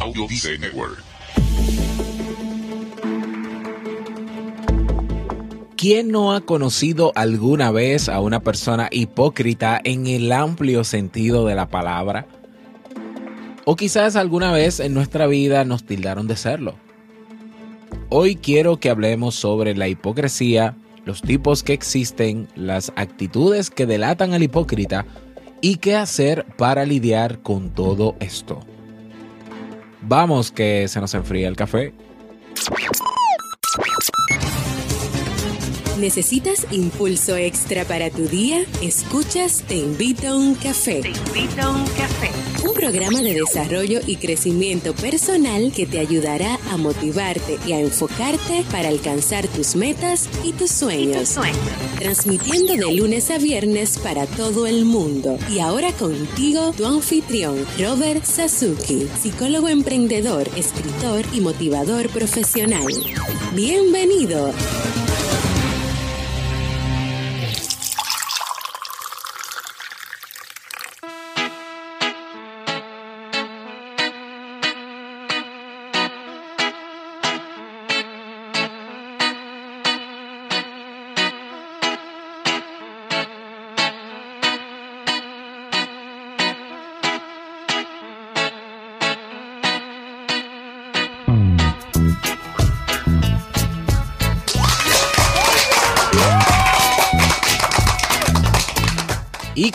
Audio Network. ¿Quién no ha conocido alguna vez a una persona hipócrita en el amplio sentido de la palabra? O quizás alguna vez en nuestra vida nos tildaron de serlo. Hoy quiero que hablemos sobre la hipocresía, los tipos que existen, las actitudes que delatan al hipócrita y qué hacer para lidiar con todo esto. Vamos que se nos enfría el café. ¿Necesitas impulso extra para tu día? Escuchas Te invito a un café. Te invito a un café. Un programa de desarrollo y crecimiento personal que te ayudará a motivarte y a enfocarte para alcanzar tus metas y tus sueños. Transmitiendo de lunes a viernes para todo el mundo. Y ahora contigo, tu anfitrión, Robert Sasuki, psicólogo emprendedor, escritor y motivador profesional. Bienvenido.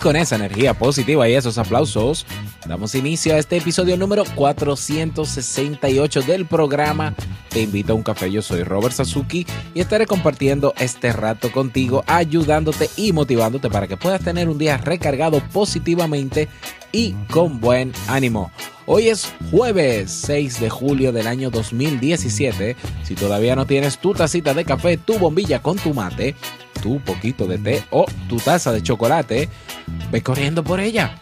Con esa energía positiva y esos aplausos, damos inicio a este episodio número 468 del programa Te invito a un café. Yo soy Robert Sasuki y estaré compartiendo este rato contigo, ayudándote y motivándote para que puedas tener un día recargado positivamente y con buen ánimo. Hoy es jueves 6 de julio del año 2017. Si todavía no tienes tu tacita de café, tu bombilla con tu mate, tu poquito de té o tu taza de chocolate, ve corriendo por ella.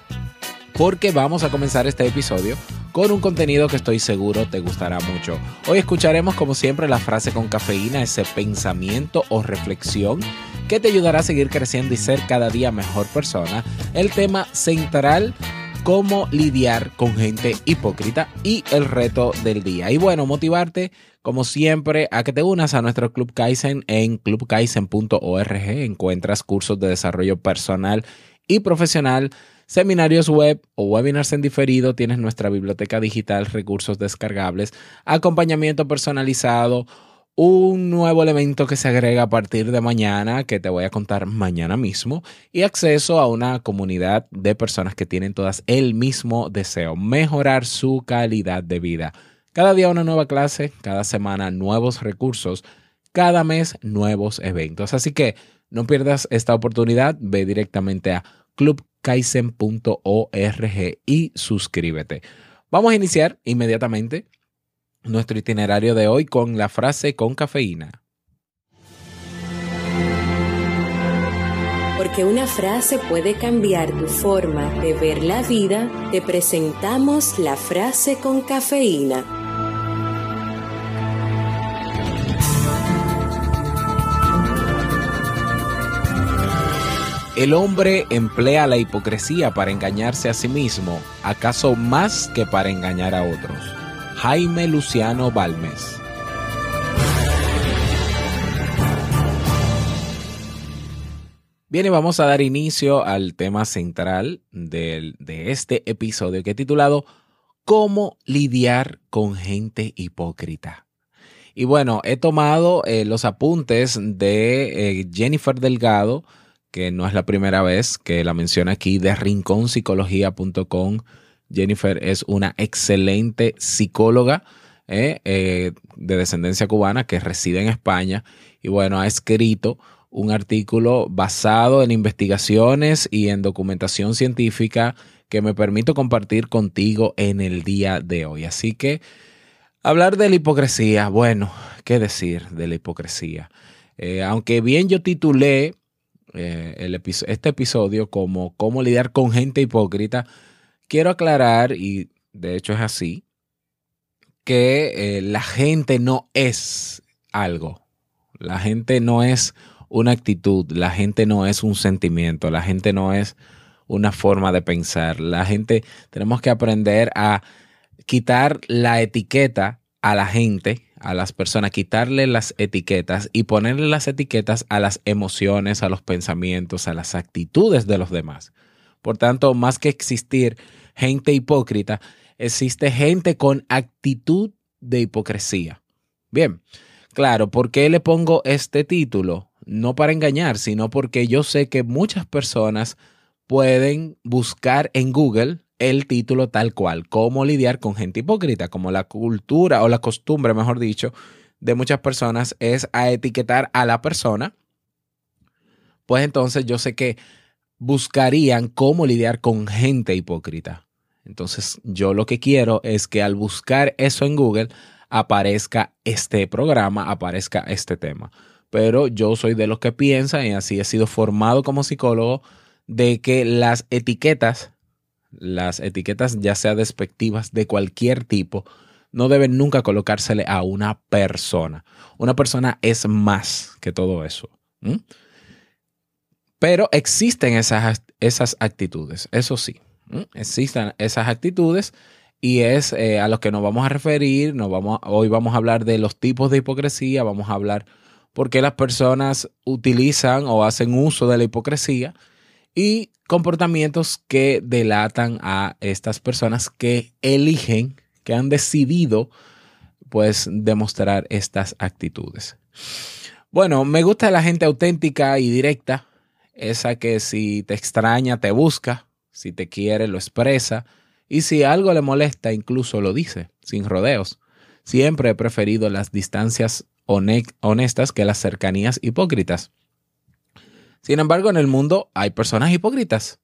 Porque vamos a comenzar este episodio con un contenido que estoy seguro te gustará mucho. Hoy escucharemos como siempre la frase con cafeína, ese pensamiento o reflexión que te ayudará a seguir creciendo y ser cada día mejor persona. El tema central cómo lidiar con gente hipócrita y el reto del día. Y bueno, motivarte como siempre a que te unas a nuestro Club Kaizen en clubkaizen.org. Encuentras cursos de desarrollo personal y profesional, seminarios web o webinars en diferido. Tienes nuestra biblioteca digital, recursos descargables, acompañamiento personalizado un nuevo elemento que se agrega a partir de mañana, que te voy a contar mañana mismo, y acceso a una comunidad de personas que tienen todas el mismo deseo, mejorar su calidad de vida. Cada día una nueva clase, cada semana nuevos recursos, cada mes nuevos eventos. Así que no pierdas esta oportunidad, ve directamente a clubkaisen.org y suscríbete. Vamos a iniciar inmediatamente nuestro itinerario de hoy con la frase con cafeína. Porque una frase puede cambiar tu forma de ver la vida, te presentamos la frase con cafeína. El hombre emplea la hipocresía para engañarse a sí mismo, acaso más que para engañar a otros. Jaime Luciano Balmes. Bien, y vamos a dar inicio al tema central de, de este episodio que he titulado ¿Cómo lidiar con gente hipócrita? Y bueno, he tomado eh, los apuntes de eh, Jennifer Delgado, que no es la primera vez que la menciona aquí, de rinconpsicología.com. Jennifer es una excelente psicóloga eh, eh, de descendencia cubana que reside en España y bueno, ha escrito un artículo basado en investigaciones y en documentación científica que me permito compartir contigo en el día de hoy. Así que hablar de la hipocresía, bueno, ¿qué decir de la hipocresía? Eh, aunque bien yo titulé el este episodio como cómo lidiar con gente hipócrita, quiero aclarar, y de hecho es así, que eh, la gente no es algo. La gente no es una actitud, la gente no es un sentimiento, la gente no es una forma de pensar. La gente tenemos que aprender a quitar la etiqueta a la gente, a las personas, quitarle las etiquetas y ponerle las etiquetas a las emociones, a los pensamientos, a las actitudes de los demás. Por tanto, más que existir gente hipócrita, existe gente con actitud de hipocresía. Bien, claro, ¿por qué le pongo este título? No para engañar, sino porque yo sé que muchas personas pueden buscar en Google el título tal cual, cómo lidiar con gente hipócrita, como la cultura o la costumbre, mejor dicho, de muchas personas es a etiquetar a la persona, pues entonces yo sé que buscarían cómo lidiar con gente hipócrita. Entonces yo lo que quiero es que al buscar eso en Google aparezca este programa, aparezca este tema. Pero yo soy de los que piensan, y así he sido formado como psicólogo, de que las etiquetas las etiquetas, ya sea despectivas de cualquier tipo, no deben nunca colocársele a una persona. Una persona es más que todo eso. Pero existen esas, esas actitudes, eso sí, existen esas actitudes y es eh, a los que nos vamos a referir. Nos vamos, hoy vamos a hablar de los tipos de hipocresía, vamos a hablar por qué las personas utilizan o hacen uso de la hipocresía y comportamientos que delatan a estas personas que eligen, que han decidido pues demostrar estas actitudes. Bueno, me gusta la gente auténtica y directa, esa que si te extraña te busca, si te quiere lo expresa y si algo le molesta incluso lo dice, sin rodeos. Siempre he preferido las distancias honestas que las cercanías hipócritas. Sin embargo, en el mundo hay personas hipócritas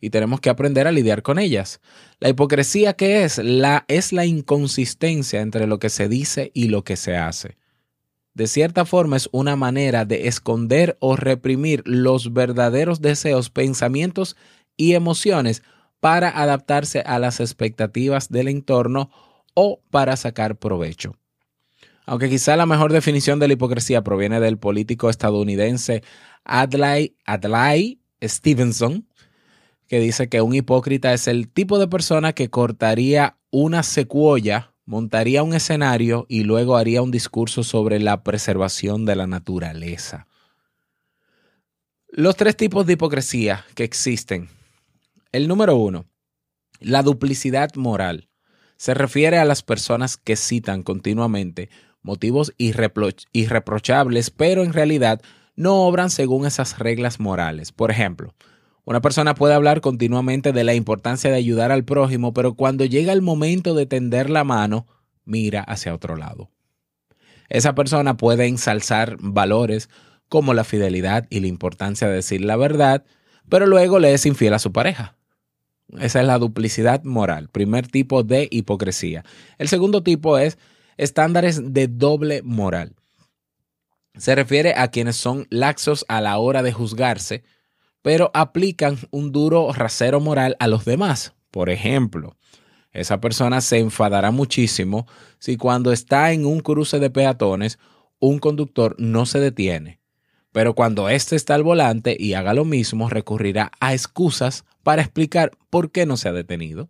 y tenemos que aprender a lidiar con ellas. La hipocresía, ¿qué es? La, es la inconsistencia entre lo que se dice y lo que se hace. De cierta forma es una manera de esconder o reprimir los verdaderos deseos, pensamientos y emociones para adaptarse a las expectativas del entorno o para sacar provecho. Aunque quizá la mejor definición de la hipocresía proviene del político estadounidense Adlai, Adlai Stevenson, que dice que un hipócrita es el tipo de persona que cortaría una secuoya, montaría un escenario y luego haría un discurso sobre la preservación de la naturaleza. Los tres tipos de hipocresía que existen. El número uno, la duplicidad moral. Se refiere a las personas que citan continuamente motivos irreprochables, pero en realidad no obran según esas reglas morales. Por ejemplo, una persona puede hablar continuamente de la importancia de ayudar al prójimo, pero cuando llega el momento de tender la mano, mira hacia otro lado. Esa persona puede ensalzar valores como la fidelidad y la importancia de decir la verdad, pero luego le es infiel a su pareja. Esa es la duplicidad moral, primer tipo de hipocresía. El segundo tipo es estándares de doble moral. Se refiere a quienes son laxos a la hora de juzgarse, pero aplican un duro rasero moral a los demás. Por ejemplo, esa persona se enfadará muchísimo si cuando está en un cruce de peatones un conductor no se detiene, pero cuando éste está al volante y haga lo mismo recurrirá a excusas para explicar por qué no se ha detenido.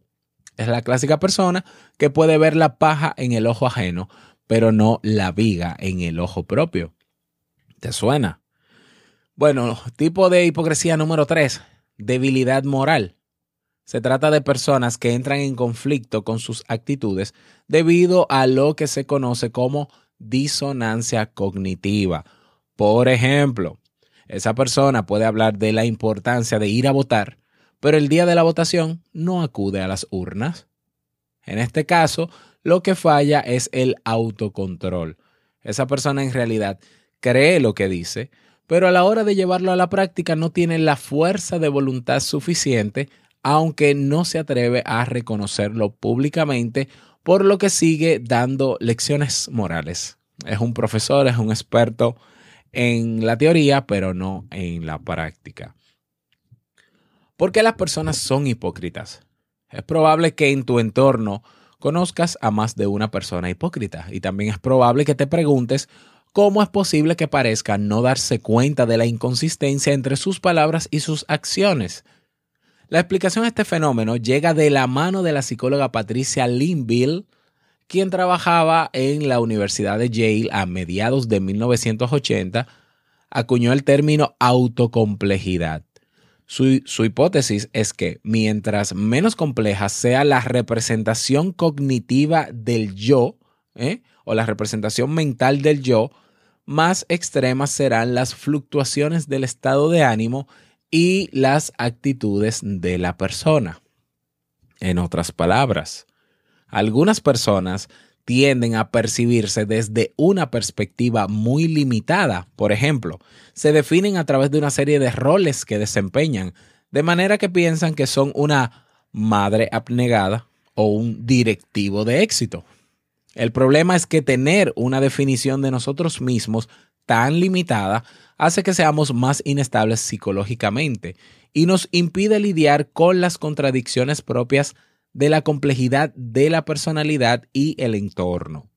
Es la clásica persona que puede ver la paja en el ojo ajeno, pero no la viga en el ojo propio. ¿Te suena? Bueno, tipo de hipocresía número tres, debilidad moral. Se trata de personas que entran en conflicto con sus actitudes debido a lo que se conoce como disonancia cognitiva. Por ejemplo, esa persona puede hablar de la importancia de ir a votar, pero el día de la votación no acude a las urnas. En este caso, lo que falla es el autocontrol. Esa persona en realidad cree lo que dice, pero a la hora de llevarlo a la práctica no tiene la fuerza de voluntad suficiente, aunque no se atreve a reconocerlo públicamente, por lo que sigue dando lecciones morales. Es un profesor, es un experto en la teoría, pero no en la práctica. ¿Por qué las personas son hipócritas? Es probable que en tu entorno conozcas a más de una persona hipócrita y también es probable que te preguntes cómo es posible que parezca no darse cuenta de la inconsistencia entre sus palabras y sus acciones. La explicación a este fenómeno llega de la mano de la psicóloga Patricia Linville, quien trabajaba en la Universidad de Yale a mediados de 1980, acuñó el término autocomplejidad. Su, su, hipótesis es que mientras menos compleja sea la representación cognitiva del yo, ¿eh? O la representación mental del yo, más extremas serán las fluctuaciones del estado de ánimo y las actitudes de la persona. En otras palabras, algunas personas tienden a percibirse desde una perspectiva muy limitada. Por ejemplo, se definen a través de una serie de roles que desempeñan, de manera que piensan que son una madre abnegada o un directivo de éxito. El problema es que tener una definición de nosotros mismos tan limitada hace que seamos más inestables psicológicamente y nos impide lidiar con las contradicciones propias de la complejidad de la personalidad y el entorno.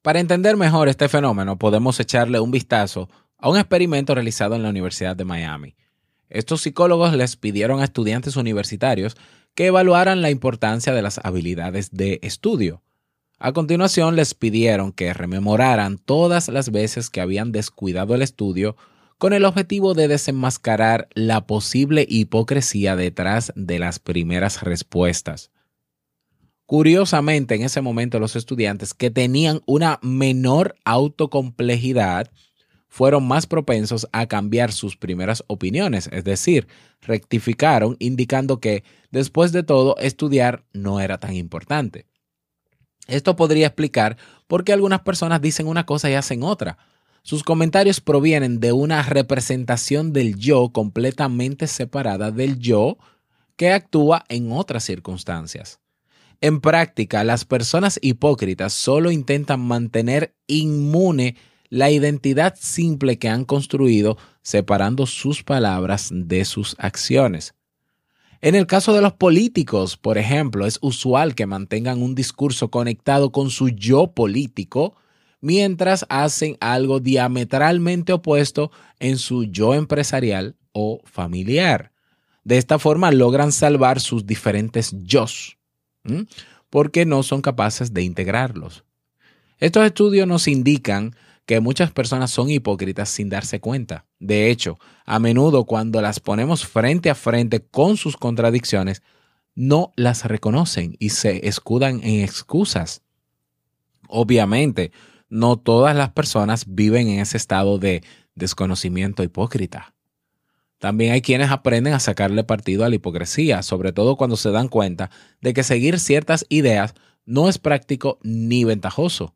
Para entender mejor este fenómeno podemos echarle un vistazo a un experimento realizado en la Universidad de Miami. Estos psicólogos les pidieron a estudiantes universitarios que evaluaran la importancia de las habilidades de estudio. A continuación les pidieron que rememoraran todas las veces que habían descuidado el estudio con el objetivo de desenmascarar la posible hipocresía detrás de las primeras respuestas. Curiosamente, en ese momento los estudiantes que tenían una menor autocomplejidad fueron más propensos a cambiar sus primeras opiniones, es decir, rectificaron indicando que, después de todo, estudiar no era tan importante. Esto podría explicar por qué algunas personas dicen una cosa y hacen otra. Sus comentarios provienen de una representación del yo completamente separada del yo que actúa en otras circunstancias. En práctica, las personas hipócritas solo intentan mantener inmune la identidad simple que han construido separando sus palabras de sus acciones. En el caso de los políticos, por ejemplo, es usual que mantengan un discurso conectado con su yo político mientras hacen algo diametralmente opuesto en su yo empresarial o familiar. De esta forma logran salvar sus diferentes yos, porque no son capaces de integrarlos. Estos estudios nos indican que muchas personas son hipócritas sin darse cuenta. De hecho, a menudo cuando las ponemos frente a frente con sus contradicciones, no las reconocen y se escudan en excusas. Obviamente, no todas las personas viven en ese estado de desconocimiento hipócrita. También hay quienes aprenden a sacarle partido a la hipocresía, sobre todo cuando se dan cuenta de que seguir ciertas ideas no es práctico ni ventajoso.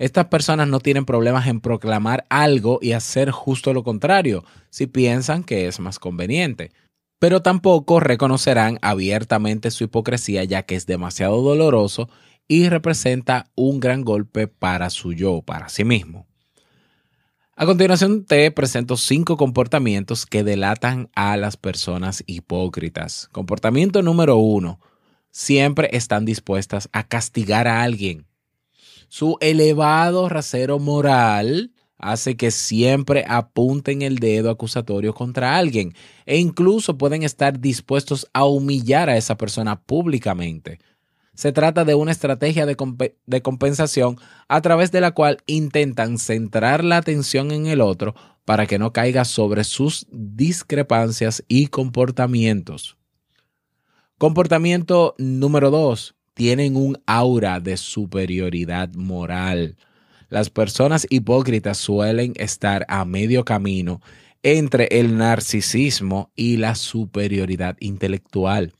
Estas personas no tienen problemas en proclamar algo y hacer justo lo contrario, si piensan que es más conveniente. Pero tampoco reconocerán abiertamente su hipocresía ya que es demasiado doloroso y representa un gran golpe para su yo, para sí mismo. A continuación te presento cinco comportamientos que delatan a las personas hipócritas. Comportamiento número uno. Siempre están dispuestas a castigar a alguien su elevado rasero moral hace que siempre apunten el dedo acusatorio contra alguien e incluso pueden estar dispuestos a humillar a esa persona públicamente. Se trata de una estrategia de, compensación a través de la cual intentan centrar la atención en el otro para que no caiga sobre sus discrepancias y comportamientos. Comportamiento número dos tienen un aura de superioridad moral. Las personas hipócritas suelen estar a medio camino entre el narcisismo y la superioridad intelectual.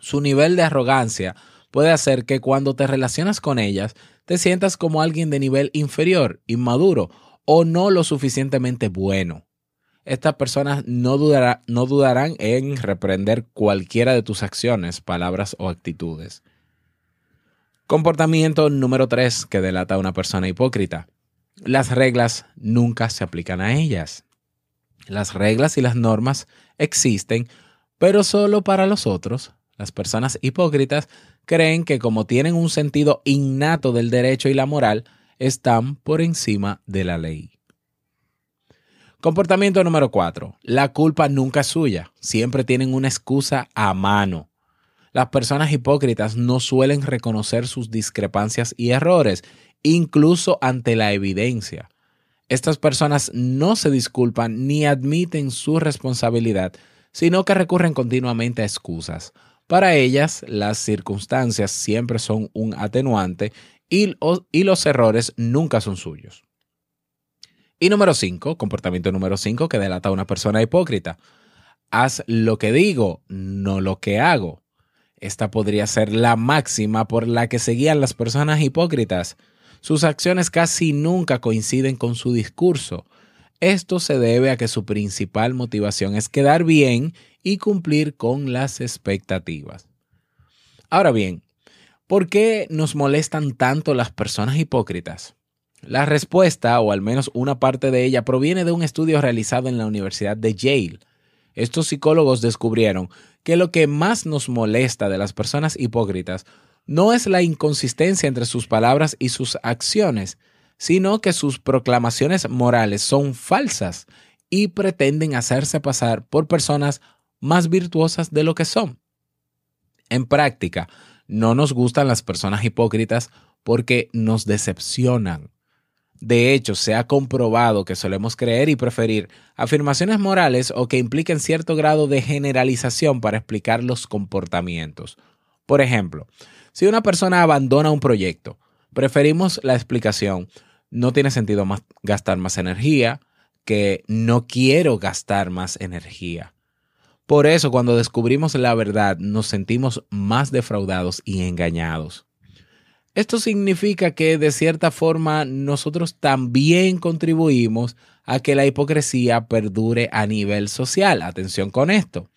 Su nivel de arrogancia puede hacer que cuando te relacionas con ellas te sientas como alguien de nivel inferior, inmaduro o no lo suficientemente bueno. Estas personas no, no dudarán en reprender cualquiera de tus acciones, palabras o actitudes. Comportamiento número 3 que delata a una persona hipócrita. Las reglas nunca se aplican a ellas. Las reglas y las normas existen, pero solo para los otros. Las personas hipócritas creen que como tienen un sentido innato del derecho y la moral, están por encima de la ley. Comportamiento número cuatro. La culpa nunca es suya. Siempre tienen una excusa a mano. Las personas hipócritas no suelen reconocer sus discrepancias y errores, incluso ante la evidencia. Estas personas no se disculpan ni admiten su responsabilidad, sino que recurren continuamente a excusas. Para ellas, las circunstancias siempre son un atenuante y, los errores nunca son suyos. Y número 5, comportamiento número 5 que delata a una persona hipócrita. Haz lo que digo, no lo que hago. Esta podría ser la máxima por la que seguían las personas hipócritas. Sus acciones casi nunca coinciden con su discurso. Esto se debe a que su principal motivación es quedar bien y cumplir con las expectativas. Ahora bien, ¿por qué nos molestan tanto las personas hipócritas? La respuesta, o al menos una parte de ella, proviene de un estudio realizado en la Universidad de Yale. Estos psicólogos descubrieron que lo que más nos molesta de las personas hipócritas no es la inconsistencia entre sus palabras y sus acciones, sino que sus proclamaciones morales son falsas y pretenden hacerse pasar por personas más virtuosas de lo que son. En práctica, no nos gustan las personas hipócritas porque nos decepcionan. De hecho, se ha comprobado que solemos creer y preferir afirmaciones morales o que impliquen cierto grado de generalización para explicar los comportamientos. Por ejemplo, si una persona abandona un proyecto, preferimos la explicación no tiene sentido más gastar más energía que no quiero gastar más energía. Por eso cuando descubrimos la verdad nos sentimos más defraudados y engañados. Esto significa que de cierta forma nosotros también contribuimos a que la hipocresía perdure a nivel social. Atención con esto.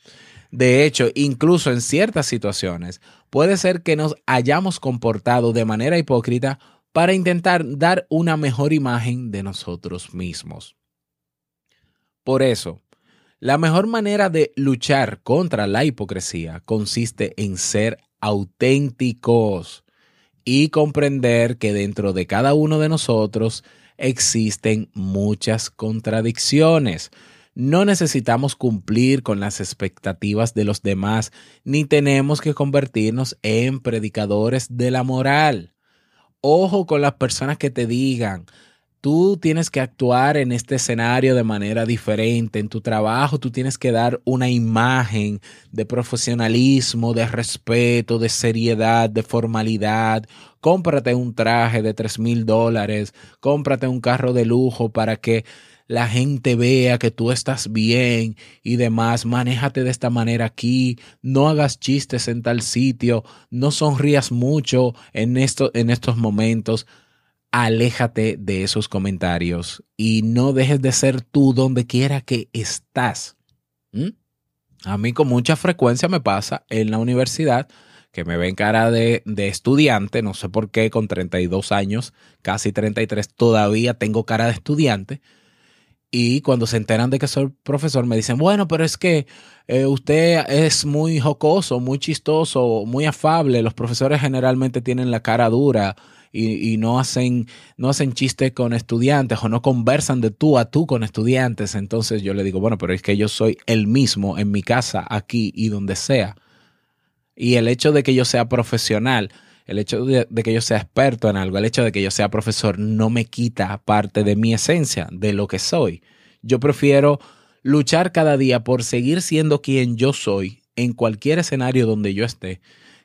De hecho, incluso en ciertas situaciones, puede ser que nos hayamos comportado de manera hipócrita para intentar dar una mejor imagen de nosotros mismos. Por eso, la mejor manera de luchar contra la hipocresía consiste en ser auténticos y comprender que dentro de cada uno de nosotros existen muchas contradicciones. No necesitamos cumplir con las expectativas de los demás, ni tenemos que convertirnos en predicadores de la moral. Ojo con las personas que te digan, tú tienes que actuar en este escenario de manera diferente. En tu trabajo tú tienes que dar una imagen de profesionalismo, de respeto, de seriedad, de formalidad. Cómprate un traje de 3 mil dólares, cómprate un carro de lujo para que la gente vea que tú estás bien y demás, manéjate de esta manera aquí, no hagas chistes en tal sitio, no sonrías mucho en, esto, en estos momentos aléjate de esos comentarios y no dejes de ser tú donde quiera que estás. ¿Mm? A mí con mucha frecuencia me pasa en la universidad que me ven cara de, de, estudiante, no sé por qué, con 32 años, casi 33, todavía tengo cara de estudiante. Y cuando se enteran de que soy profesor, me dicen, bueno, pero es que eh, usted es muy jocoso, muy chistoso, muy afable. Los profesores generalmente tienen la cara dura y, no hacen, no hacen chistes con estudiantes o no conversan de tú a tú con estudiantes. Entonces yo le digo, bueno, pero es que yo soy el mismo en mi casa, aquí y donde sea. Y el hecho de que yo sea profesional, el hecho de, de, que yo sea experto en algo, el hecho de que yo sea profesor, no me quita parte de mi esencia, de lo que soy. Yo prefiero luchar cada día por seguir siendo quien yo soy en cualquier escenario donde yo esté,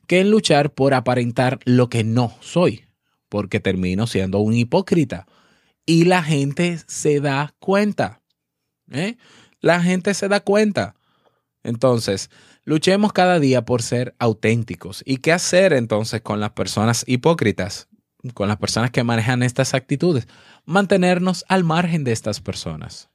que en luchar por aparentar lo que no soy porque termino siendo un hipócrita. Y la gente se da cuenta. ¿eh? La gente se da cuenta. Entonces, luchemos cada día por ser auténticos. ¿Y qué hacer entonces con las personas hipócritas? Con las personas que manejan estas actitudes. Mantenernos al margen de estas personas.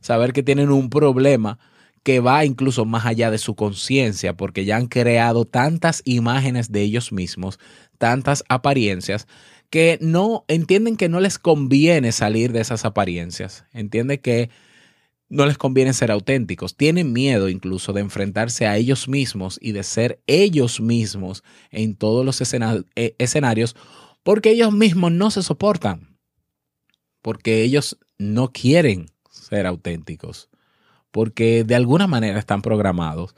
Saber que tienen un problema que va incluso más allá de su conciencia, porque ya han creado tantas imágenes de ellos mismos, tantas apariencias, que no entienden que no les conviene salir de esas apariencias. Entienden que no les conviene ser auténticos. Tienen miedo incluso de enfrentarse a ellos mismos y de ser ellos mismos en todos los eh, escenarios porque ellos mismos no se soportan. Porque ellos no quieren ser auténticos, porque de alguna manera están programados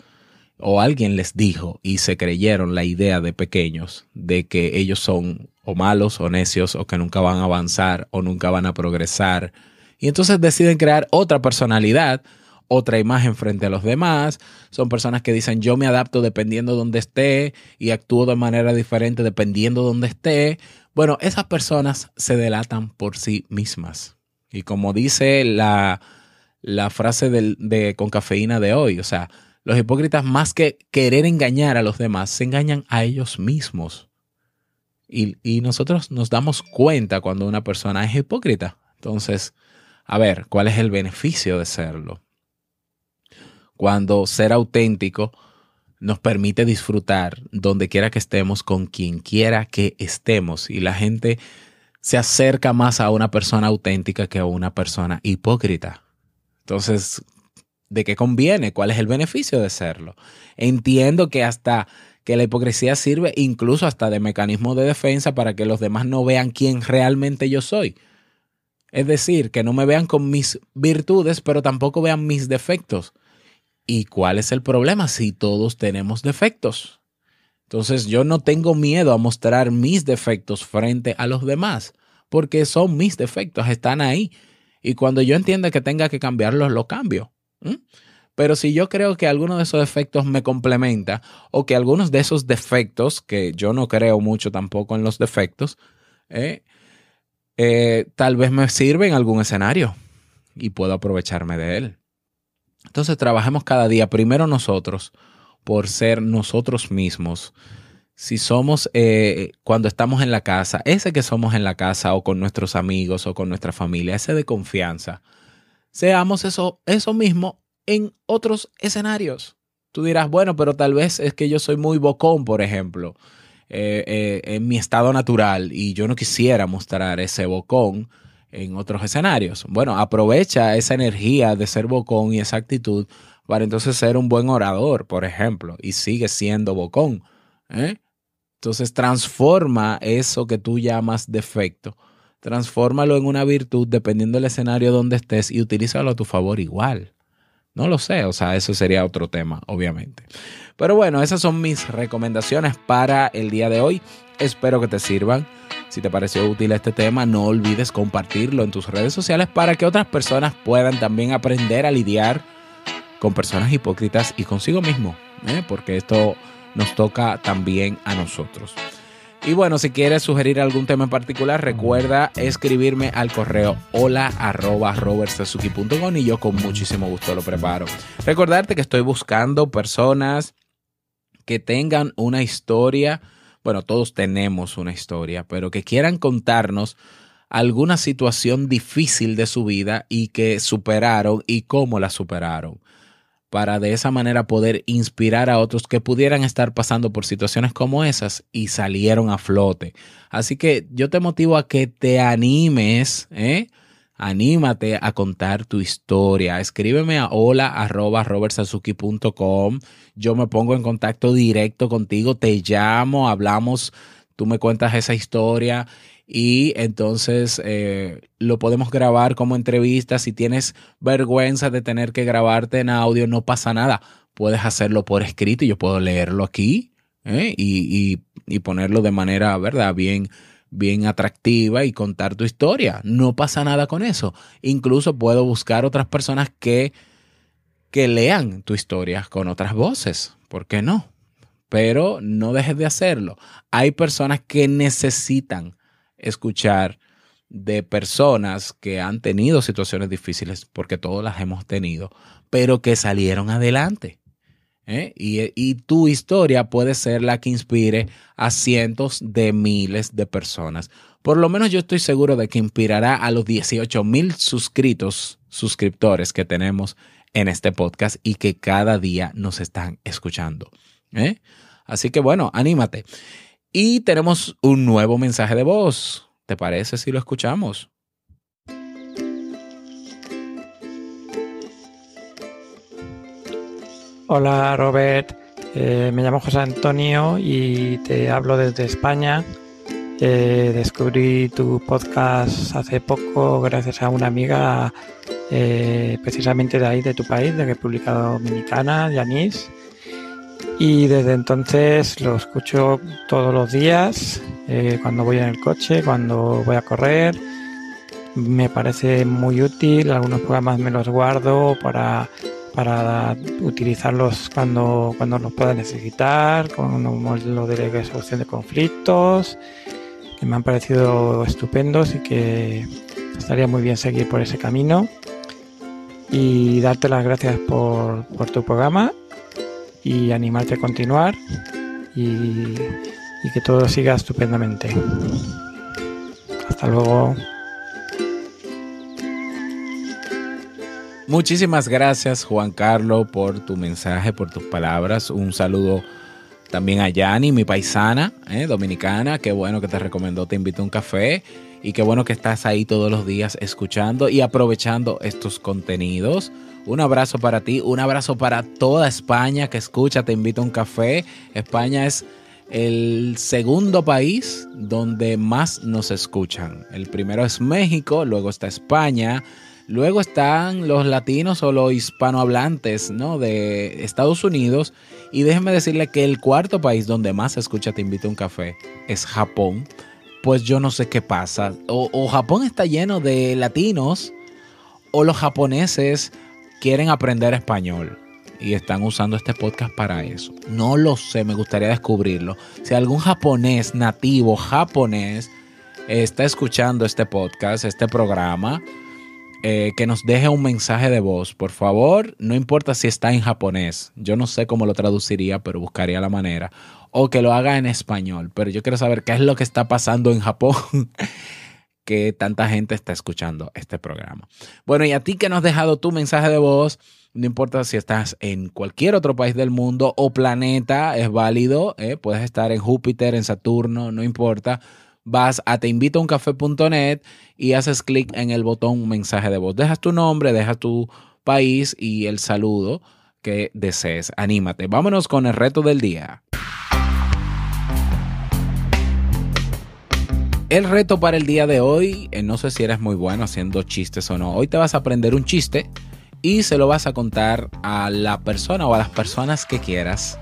o alguien les dijo y se creyeron la idea de pequeños de que ellos son o malos o necios o que nunca van a avanzar o nunca van a progresar. Y entonces deciden crear otra personalidad, otra imagen frente a los demás. Son personas que dicen yo me adapto dependiendo de donde esté y actúo de manera diferente dependiendo de donde esté. Bueno, esas personas se delatan por sí mismas. Y como dice la, la frase de con cafeína de hoy, o sea, los hipócritas, más que querer engañar a los demás, se engañan a ellos mismos. Y, nosotros nos damos cuenta cuando una persona es hipócrita. Entonces, a ver, ¿cuál es el beneficio de serlo? Cuando ser auténtico nos permite disfrutar donde quiera que estemos, con quien quiera que estemos. Y la gente se acerca más a una persona auténtica que a una persona hipócrita. Entonces, de qué conviene, cuál es el beneficio de serlo. Entiendo que hasta que la hipocresía sirve incluso hasta de mecanismo de defensa para que los demás no vean quién realmente yo soy. Es decir, que no me vean con mis virtudes, pero tampoco vean mis defectos. ¿Y cuál es el problema si todos tenemos defectos? Entonces yo no tengo miedo a mostrar mis defectos frente a los demás, porque son mis defectos, están ahí. Y cuando yo entienda que tenga que cambiarlos, lo cambio. Pero si yo creo que alguno de esos defectos me complementa o que algunos de esos defectos, que yo no creo mucho tampoco en los defectos, eh, eh, tal vez me sirve en algún escenario y puedo aprovecharme de él. Entonces trabajemos cada día, primero nosotros, por ser nosotros mismos. Si somos, eh, cuando estamos en la casa, ese que somos en la casa o con nuestros amigos o con nuestra familia, ese de confianza, seamos eso, eso mismo en otros escenarios. Tú dirás, bueno, pero tal vez es que yo soy muy bocón, por ejemplo, eh, eh, en mi estado natural y yo no quisiera mostrar ese bocón en otros escenarios. Bueno, aprovecha esa energía de ser bocón y esa actitud para entonces ser un buen orador, por ejemplo, y sigue siendo bocón. ¿eh? Entonces transforma eso que tú llamas defecto transfórmalo en una virtud dependiendo del escenario donde estés y utilízalo a tu favor igual. No lo sé, o sea, eso sería otro tema, obviamente. Pero bueno, esas son mis recomendaciones para el día de hoy. Espero que te sirvan. Si te pareció útil este tema, no olvides compartirlo en tus redes sociales para que otras personas puedan también aprender a lidiar con personas hipócritas y consigo mismo, ¿eh? porque esto nos toca también a nosotros. Y bueno, si quieres sugerir algún tema en particular, recuerda escribirme al correo hola arroba y yo con muchísimo gusto lo preparo. Recordarte que estoy buscando personas que tengan una historia, bueno, todos tenemos una historia, pero que quieran contarnos alguna situación difícil de su vida y que superaron y cómo la superaron para de esa manera poder inspirar a otros que pudieran estar pasando por situaciones como esas y salieron a flote. Así que yo te motivo a que te animes, ¿eh? Anímate a contar tu historia. Escríbeme a hola Yo me pongo en contacto directo contigo, te llamo, hablamos, tú me cuentas esa historia y entonces eh, lo podemos grabar como entrevista. Si tienes vergüenza de tener que grabarte en audio, no pasa nada. Puedes hacerlo por escrito y yo puedo leerlo aquí ¿eh? y, y, ponerlo de manera, ¿verdad? Bien, bien atractiva y contar tu historia. No pasa nada con eso. Incluso puedo buscar otras personas que, que lean tu historia con otras voces. ¿Por qué no? Pero no dejes de hacerlo. Hay personas que necesitan escuchar de personas que han tenido situaciones difíciles, porque todas las hemos tenido, pero que salieron adelante. ¿eh? Y, y, tu historia puede ser la que inspire a cientos de miles de personas. Por lo menos yo estoy seguro de que inspirará a los 18 mil suscritos, suscriptores que tenemos en este podcast y que cada día nos están escuchando. ¿eh? Así que bueno, anímate. Y tenemos un nuevo mensaje de voz. ¿Te parece si lo escuchamos? Hola Robert, eh, me llamo José Antonio y te hablo desde España. Eh, descubrí tu podcast hace poco gracias a una amiga eh, precisamente de ahí, de tu país, de República Dominicana, Yanis. Y desde entonces lo escucho todos los días, eh, cuando voy en el coche, cuando voy a correr. Me parece muy útil, algunos programas me los guardo para, para utilizarlos cuando, cuando los pueda necesitar, como lo de resolución de conflictos, que me han parecido estupendos y que estaría muy bien seguir por ese camino. Y darte las gracias por, por tu programa y animarte a continuar y, que todo siga estupendamente. Hasta luego. Muchísimas gracias Juan Carlos por tu mensaje, por tus palabras. Un saludo también a Yani, mi paisana eh, dominicana. Qué bueno que te recomendó, te invito a un café. Y qué bueno que estás ahí todos los días escuchando y aprovechando estos contenidos. Un abrazo para ti, un abrazo para toda España que escucha, te invito a un café. España es el segundo país donde más nos escuchan. El primero es México, luego está España, luego están los latinos o los hispanohablantes ¿no? de Estados Unidos. Y déjenme decirle que el cuarto país donde más se escucha Te invito a un café es Japón. Pues yo no sé qué pasa. O, o Japón está lleno de latinos o los japoneses quieren aprender español y están usando este podcast para eso. No lo sé, me gustaría descubrirlo. Si algún japonés nativo japonés está escuchando este podcast, este programa, eh, que nos deje un mensaje de voz, por favor. No importa si está en japonés, yo no sé cómo lo traduciría, pero buscaría la manera. O que lo haga en español, pero yo quiero saber qué es lo que está pasando en Japón que tanta gente está escuchando este programa. Bueno, y a ti que nos has dejado tu mensaje de voz, no importa si estás en cualquier otro país del mundo o planeta, es válido, ¿eh? puedes estar en Júpiter, en Saturno, no importa. Vas a teinvitouncafé.net y haces clic en el botón mensaje de voz. Dejas tu nombre, dejas tu país y el saludo que desees. Anímate. Vámonos con el reto del día. El reto para el día de hoy, eh, no sé si eres muy bueno haciendo chistes o no. Hoy te vas a aprender un chiste y se lo vas a contar a la persona o a las personas que quieras.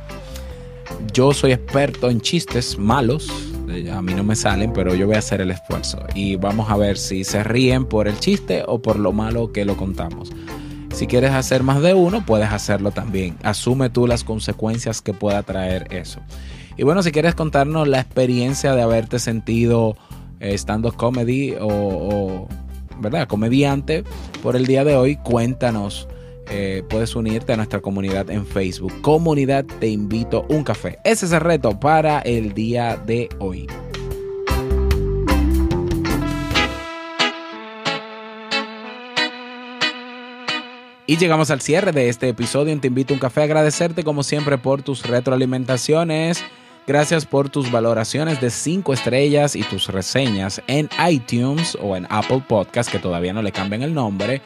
Yo soy experto en chistes malos, eh, a mí no me salen, pero yo voy a hacer el esfuerzo y vamos a ver si se ríen por el chiste o por lo malo que lo contamos. Si quieres hacer más de uno, puedes hacerlo también. Asume tú las consecuencias que pueda traer eso. Y bueno, si quieres contarnos la experiencia de haberte sentido estando comedy o, ¿verdad? comediante por el día de hoy, cuéntanos. Eh, puedes unirte a nuestra comunidad en Facebook. Comunidad Te Invito un Café. Ese es el reto para el día de hoy. Y llegamos al cierre de este episodio en Te Invito un Café. Agradecerte como siempre por tus retroalimentaciones Gracias por tus valoraciones de 5 estrellas y tus reseñas en iTunes o en Apple Podcast, que todavía no le cambian el nombre.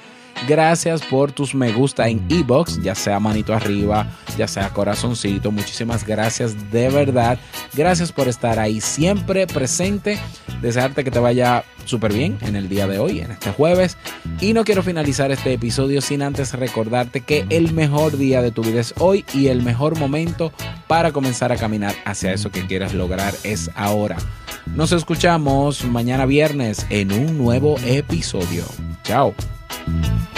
Gracias por tus me gusta en ebox, ya sea manito arriba, ya sea corazoncito. Muchísimas gracias de verdad. Gracias por estar ahí siempre presente. Desearte que te vaya súper bien en el día de hoy, en este jueves. Y no quiero finalizar este episodio sin antes recordarte que el mejor día de tu vida es hoy y el mejor momento para comenzar a caminar hacia eso que quieras lograr es ahora. Nos escuchamos mañana viernes en un nuevo episodio. Chao. Bye.